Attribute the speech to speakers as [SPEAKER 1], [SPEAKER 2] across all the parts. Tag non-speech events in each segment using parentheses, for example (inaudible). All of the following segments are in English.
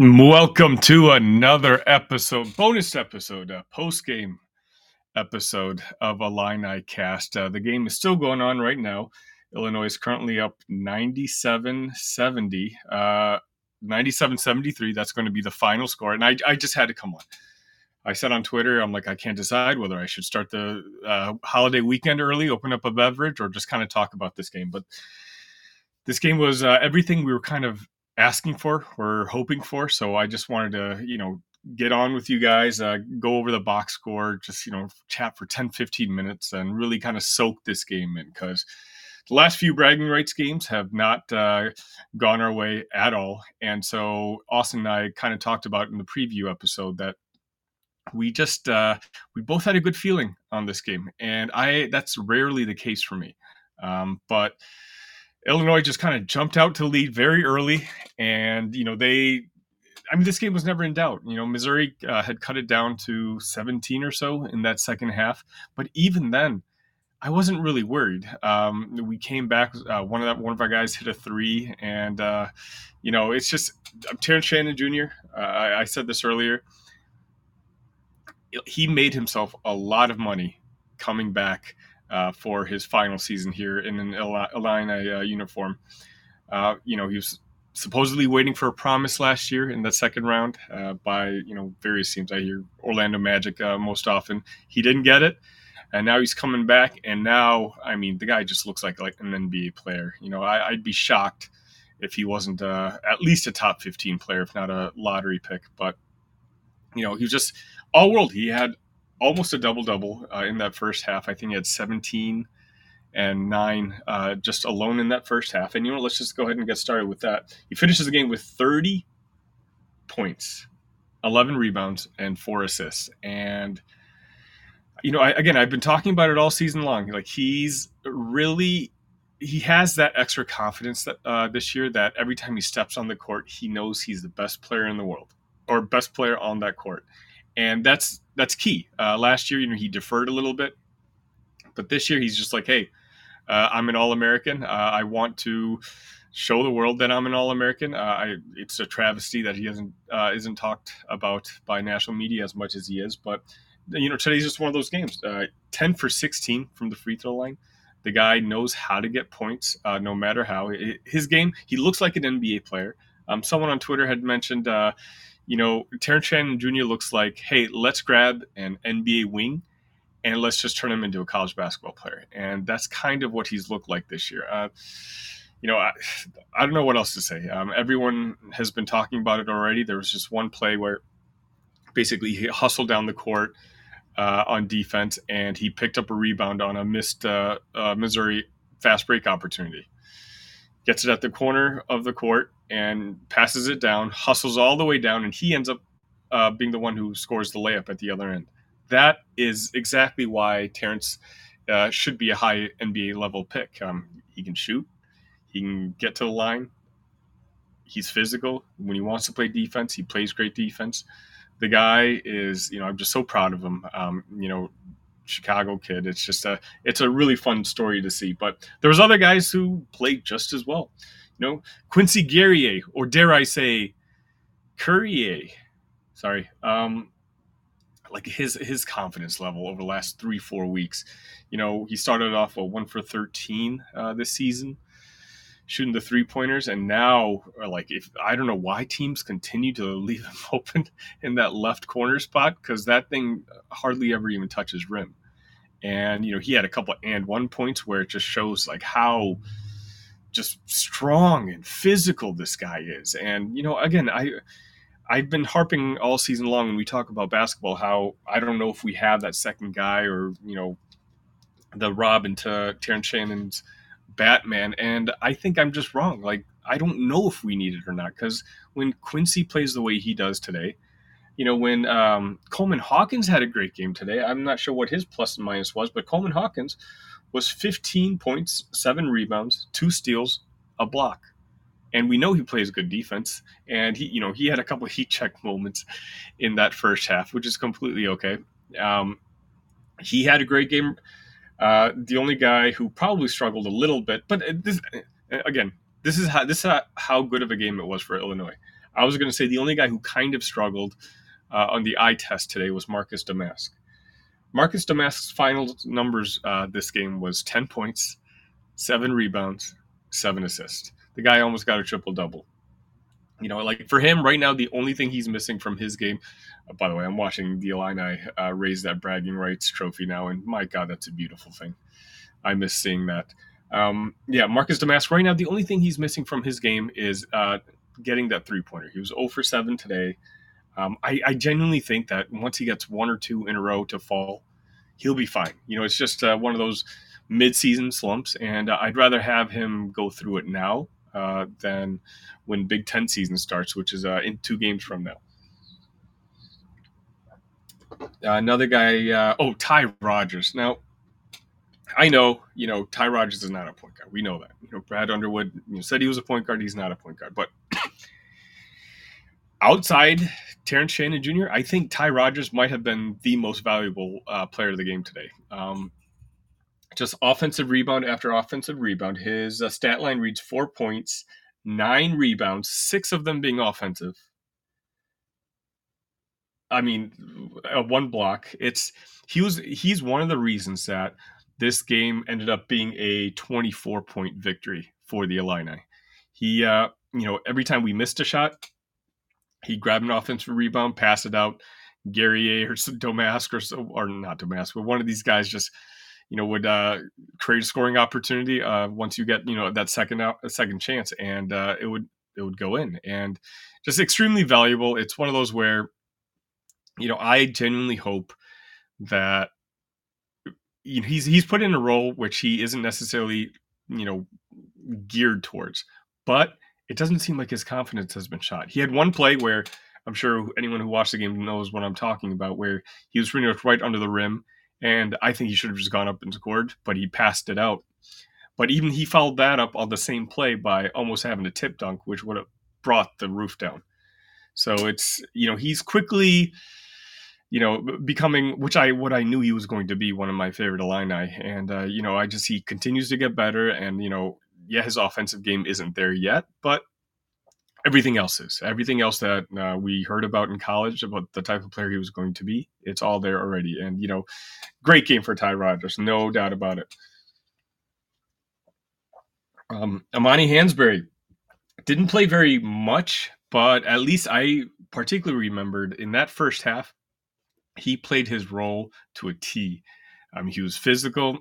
[SPEAKER 1] Welcome to another episode, bonus episode, a post game episode of Illinicast. Uh, the game is still going on right now. Illinois is currently up 97 70, uh, 97 73. That's going to be the final score. And I, I just had to come on. I said on Twitter, I'm like, I can't decide whether I should start the uh, holiday weekend early, open up a beverage, or just kind of talk about this game. But this game was uh, everything we were kind of asking for or hoping for. So I just wanted to, you know, get on with you guys, uh, go over the box score, just, you know, chat for 10, 15 minutes and really kind of soak this game in because the last few bragging rights games have not uh, gone our way at all. And so Austin and I kind of talked about in the preview episode that we just uh, we both had a good feeling on this game, and I that's rarely the case for me. Um, but Illinois just kind of jumped out to lead very early, and you know they. I mean, this game was never in doubt. You know, Missouri uh, had cut it down to 17 or so in that second half, but even then, I wasn't really worried. Um, we came back. Uh, one of that one of our guys hit a three, and uh, you know, it's just Terrence Shannon Jr. Uh, I, I said this earlier. He made himself a lot of money coming back uh, for his final season here in an Illini uh, uniform. Uh, you know, he was supposedly waiting for a promise last year in the second round uh, by you know various teams. I hear Orlando Magic uh, most often. He didn't get it, and now he's coming back. And now, I mean, the guy just looks like like an NBA player. You know, I, would be shocked if he wasn't uh, at least a top 15 player, if not a lottery pick. But you know, he was just all world. He had almost a double double uh, in that first half. I think he had 17 and nine uh, just alone in that first half. And you know, let's just go ahead and get started with that. He finishes the game with 30 points, 11 rebounds, and four assists. And you know, I, again, I've been talking about it all season long. Like he's really he has that extra confidence that uh, this year that every time he steps on the court, he knows he's the best player in the world or best player on that court and that's that's key. Uh, last year, you know, he deferred a little bit, but this year he's just like, hey, uh, I'm an All American. Uh, I want to show the world that I'm an All American. Uh, I, it's a travesty that he hasn't uh, isn't talked about by national media as much as he is, but you know, today's just one of those games. Uh, Ten for 16 from the free throw line. The guy knows how to get points, no matter how. His game, he looks like an NBA player. Um, someone on Twitter had mentioned you know, Terrence Shannon Jr. looks like, hey, let's grab an NBA wing and let's just turn him into a college basketball player. And that's kind of what he's looked like this year. Uh, you know, I, I, don't know what else to say. Um, everyone has been talking about it already. There was just one play where basically he hustled down the court uh, on defense and he picked up a rebound on a missed uh, uh Missouri fast break opportunity gets it at the corner of the court and passes it down, hustles all the way down, and he ends up uh, being the one who scores the layup at the other end. That is exactly why Terrence uh, should be a high NBA level pick. Um, he can shoot, he can get to the line, he's physical. When he wants to play defense, he plays great defense. The guy is, you know, I'm just so proud of him. Um, you know, Chicago kid. It's just a it's a really fun story to see. But there was other guys who played just as well. You know, Quincy Guerrier, or dare I say, Courier. Sorry. Um, like his his confidence level over the last three four weeks. You know, he started off a one for thirteen uh, this season, shooting the three pointers, and now uh, like if I don't know why teams continue to (laughs) leave him open in that left corner spot because that thing hardly ever even touches rim and you know he had a couple and one points where it just shows like how just strong and physical this guy is. And you know again i i've been harping all season long when we talk about basketball how i don't know if we have that second guy or you know the robin to terrence shannon's batman. And i think i'm just wrong. Like i don't know if we need it or not because when quincy plays the way he does today you know, when um, Coleman Hawkins had a great game today, I'm not sure what his plus and minus was, but Coleman Hawkins was 15 points, seven rebounds, two steals, a block. And we know he plays good defense. And he, you know, he had a couple (laughs) heat check moments in that first half, which is completely okay. Um, he had a great game. Uh, the only guy who probably struggled a little bit, but this, again, this is how this is how good of a game it was for Illinois. I was going to say the only guy who kind of struggled uh, on the eye test today was Marcus Domask. Marcus Domask's final numbers uh, this game was 10 points, seven rebounds, seven assists. The guy almost got a triple double. You know, like for him right now, the only thing he's missing from his game. Uh, by the way, I'm watching the Illini uh, raise that bragging rights trophy now, and my God, that's a beautiful thing. I miss seeing that. Um, yeah, Marcus Domask right now, the only thing he's missing from his game is uh, getting that three pointer. He was 0 for 7 today. Um, I, I, genuinely think that once he gets one or two in a row to fall, he'll be fine. You know, it's just uh, one of those mid-season slumps, and uh, I'd rather have him go through it now uh, than when Big Ten season starts, which is uh, in two games from now. another guy, uh, oh Ty Rodgers. Now, I know, you know, Ty Rodgers is not a point guard. We know that. You know, Brad Underwood you know, said he was a point guard. He's not a point guard, but outside Terrence Shannon Jr., I think Ty Rodgers might have been the most valuable uh, player of the game today. Um, just offensive rebound after offensive rebound. His uh, stat line reads four points, nine rebounds, six of them being offensive. I mean, uh, one block. It's he was he's one of the reasons that this game ended up being a 24 point victory for the Illini. He, uh, you know, every time we missed a shot, he grabbed an offensive rebound, passed it out. Guerrier or Domask or, or not Domask, but one of these guys just, you know, would uh, create a scoring opportunity uh, once you get, you know, that second out, a second chance, and uh, it would it would go in, and just extremely valuable. It's one of those where, you know, I genuinely hope that you know, he's he's put in a role which he isn't necessarily, you know, geared towards, but it doesn't seem like his confidence has been shot. He had one play where I'm sure anyone who watched the game knows what I'm talking about, where he was pretty much right under the rim, and I think he should have just gone up and scored, but he passed it out. But even he followed that up on the same play by almost having a tip dunk, which would have brought the roof down. So it's you know he's quickly, you know, becoming which I what I knew he was going to be one of my favorite Illini, and uh, you know I just he continues to get better, and you know yeah, his offensive game isn't there yet, but everything else is. Everything else that uh, we heard about in college about the type of player he was going to be, it's all there already. And, you know, great game for Ty Rodgers, no doubt about it. Um, Amani Hansberry didn't play very much, but at least I particularly remembered in that first half, he played his role to a T. Um, he was physical.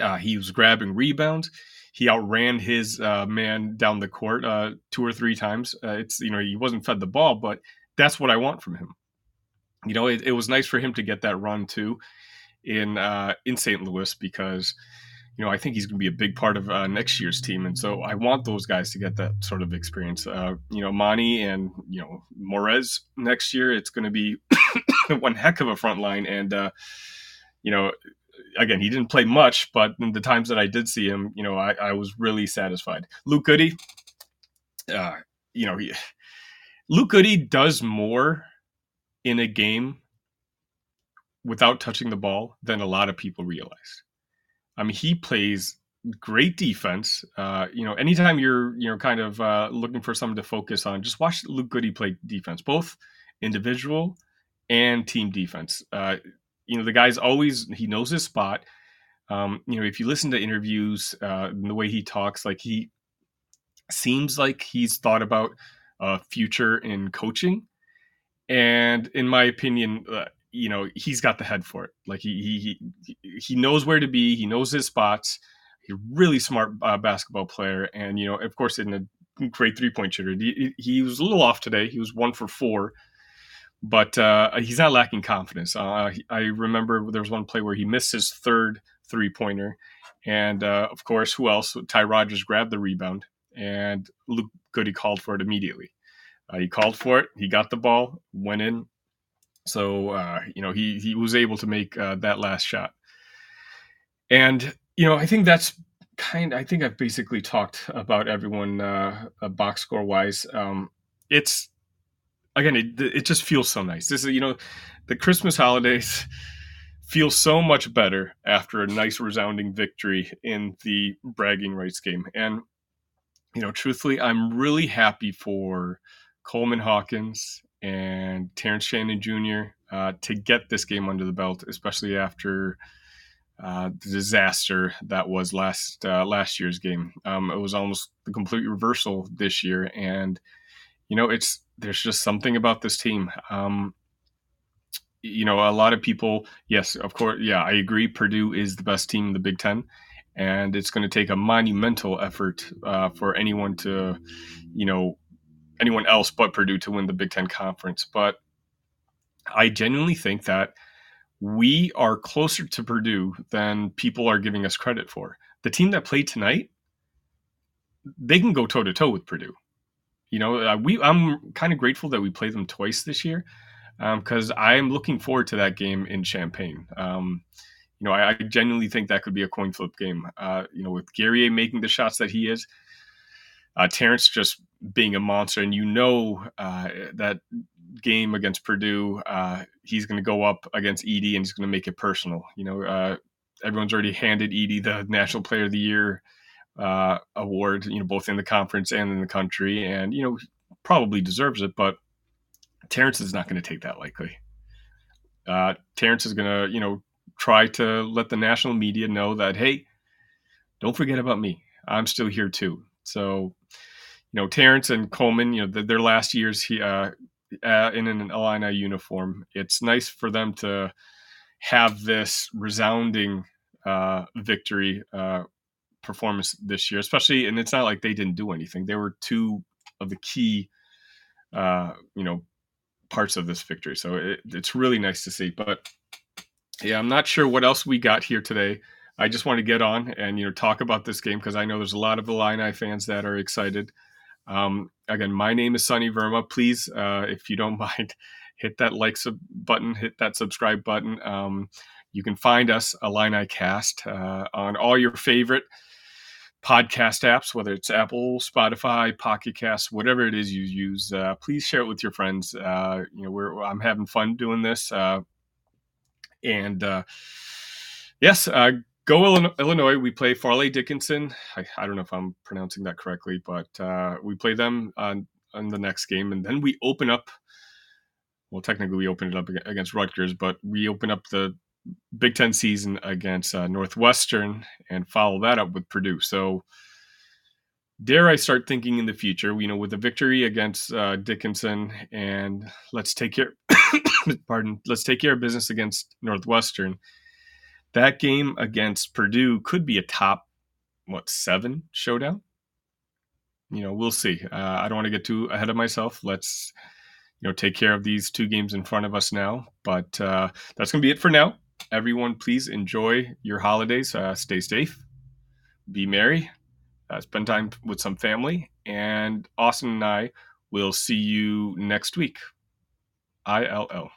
[SPEAKER 1] Uh, he was grabbing rebounds he outran his uh, man down the court uh, two or three times. Uh, it's you know he wasn't fed the ball, but that's what I want from him. You know, it, it was nice for him to get that run too in uh, in St. Louis because you know I think he's going to be a big part of uh, next year's team, and so I want those guys to get that sort of experience. You know, Mani and you know Morez next year, it's going to be (coughs) one heck of a front line, and you know again, he didn't play much, but in the times that I did see him, you know, I, I was really satisfied. Luke Goode, uh, you know, he, Luke Goode does more in a game without touching the ball than a lot of people realize. I mean, he plays great defense. Uh, you know, anytime you're you know kind of uh, looking for something to focus on, just watch Luke Goode play defense, both individual and team defense. Uh, you know, the guy's always he knows his spot. Um, you know, if you listen to interviews, uh, the way he talks, like he seems like he's thought about a future in coaching. And in my opinion, uh, you know, he's got the head for it. Like he he he knows where to be. He knows his spots. He's a really smart uh, basketball player, and you know, of course, in a great three point shooter. He, he was a little off today. He was one for four but uh, he's not lacking confidence. Uh, I remember there was one play where he missed his third three pointer, and uh, of course, who else? Ty Rodgers grabbed the rebound, and Luke Goode called for it immediately. Uh, he called for it. He got the ball, went in. So uh, you know he he was able to make uh, that last shot, and you know I think that's kind. I think I've basically talked about everyone box score wise. Um, it's again, it, it just feels so nice. This is, you know, the Christmas holidays (laughs) feel so much better after a nice resounding victory in the bragging rights game. And, you know, truthfully, I'm really happy for Coleman Hawkins and Terrence Shannon Jr. Uh, to get this game under the belt, especially after uh, the disaster that was last uh, last year's game. Um, it was almost the complete reversal this year, and you know, it's there's just something about this team. Um, you know, a lot of people, yes, of course, yeah, I agree. Purdue is the best team in the Big Ten, and it's going to take a monumental effort uh, for anyone to, you know, anyone else but Purdue to win the Big Ten conference. But I genuinely think that we are closer to Purdue than people are giving us credit for. The team that played tonight, they can go toe to toe with Purdue. You know, uh, we I'm kind of grateful that we played them twice this year because um, I am looking forward to that game in Champaign. Um, you know, I, I, genuinely think that could be a coin flip game. Uh, you know, with Guerrier making the shots that he is, uh, Terrence just being a monster, and you know uh, that game against Purdue, uh, he's going to go up against Edey and he's going to make it personal. You know, uh, everyone's already handed Edey the National Player of the Year uh, award. You know, both in the conference and in the country, and you know probably deserves it. But Terrence is not going to take that likely. Uh, Terrence is going to, you know, try to let the national media know that hey, don't forget about me. I'm still here too. So, you know, Terrence and Coleman, you know, the, their last years he, uh, uh, in an Illini uniform, it's nice for them to have this resounding uh, victory uh, performance this year, especially. And it's not like they didn't do anything; they were two of the key, uh, you know, parts of this victory. So it, it's really nice to see. But yeah, I'm not sure what else we got here today. I just want to get on and you know talk about this game because I know there's a lot of Illini fans that are excited. Um, again, my name is Sunny Verma. Please, uh, if you don't (laughs) mind, hit that like sub- button, hit that subscribe button. Um, you can find us Illinicast uh, on all your favorite podcast apps, whether it's Apple, Spotify, Pocket Cast, whatever it is you use. Uh, please share it with your friends. Uh, you know, we're I'm having fun doing this, uh, and uh, yes, uh, go Illinois. We play Fairleigh Dickinson. I, I, don't know if I'm pronouncing that correctly, but uh, we play them on, on the next game, and then we open up. Well, technically, we opened it up against Rutgers, but we open up the Big Ten season against uh, Northwestern and follow that up with Purdue. So, dare I start thinking in the future? You know, with a victory against uh, Dickinson, and let's take care. (coughs) pardon. Let's take care of business against Northwestern that game against Purdue could be a top what seven showdown. You know, we'll see. Uh, I don't want to get too ahead of myself. Let's you know take care of these two games in front of us now. But uh, that's going to be it for now. Everyone, please enjoy your holidays. Uh, stay safe. Be merry. Uh, spend time with some family. And Austin and I will see you next week. ILL.